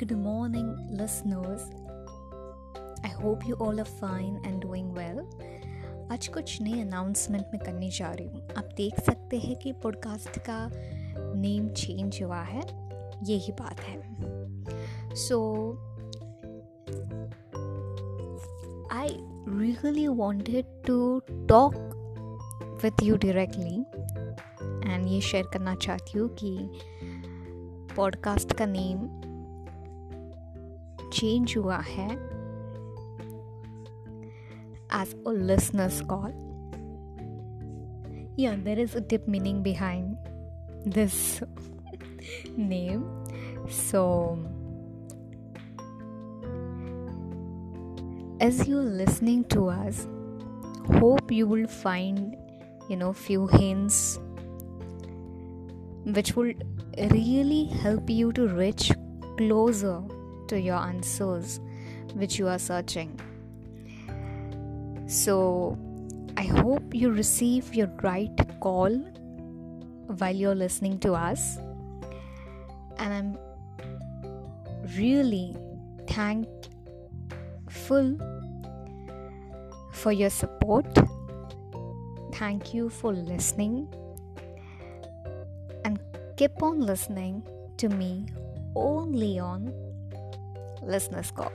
Good morning, listeners. I hope you all are fine and doing well. आज कुछ नए announcement में करने जा रही हूँ आप देख सकते हैं कि पॉडकास्ट का नेम चेंज हुआ है यही बात है so I really wanted to talk with you directly and ये शेयर करना चाहती हूँ कि पॉडकास्ट का नेम चेंज हुआ है as a listeners call yeah there is a deep meaning behind this name so as you're listening to us hope you will find you know few hints which will really help you to reach closer to your answers which you are searching. So, I hope you receive your right call while you're listening to us, and I'm really thankful for your support. Thank you for listening and keep on listening to me only on Listeners Call.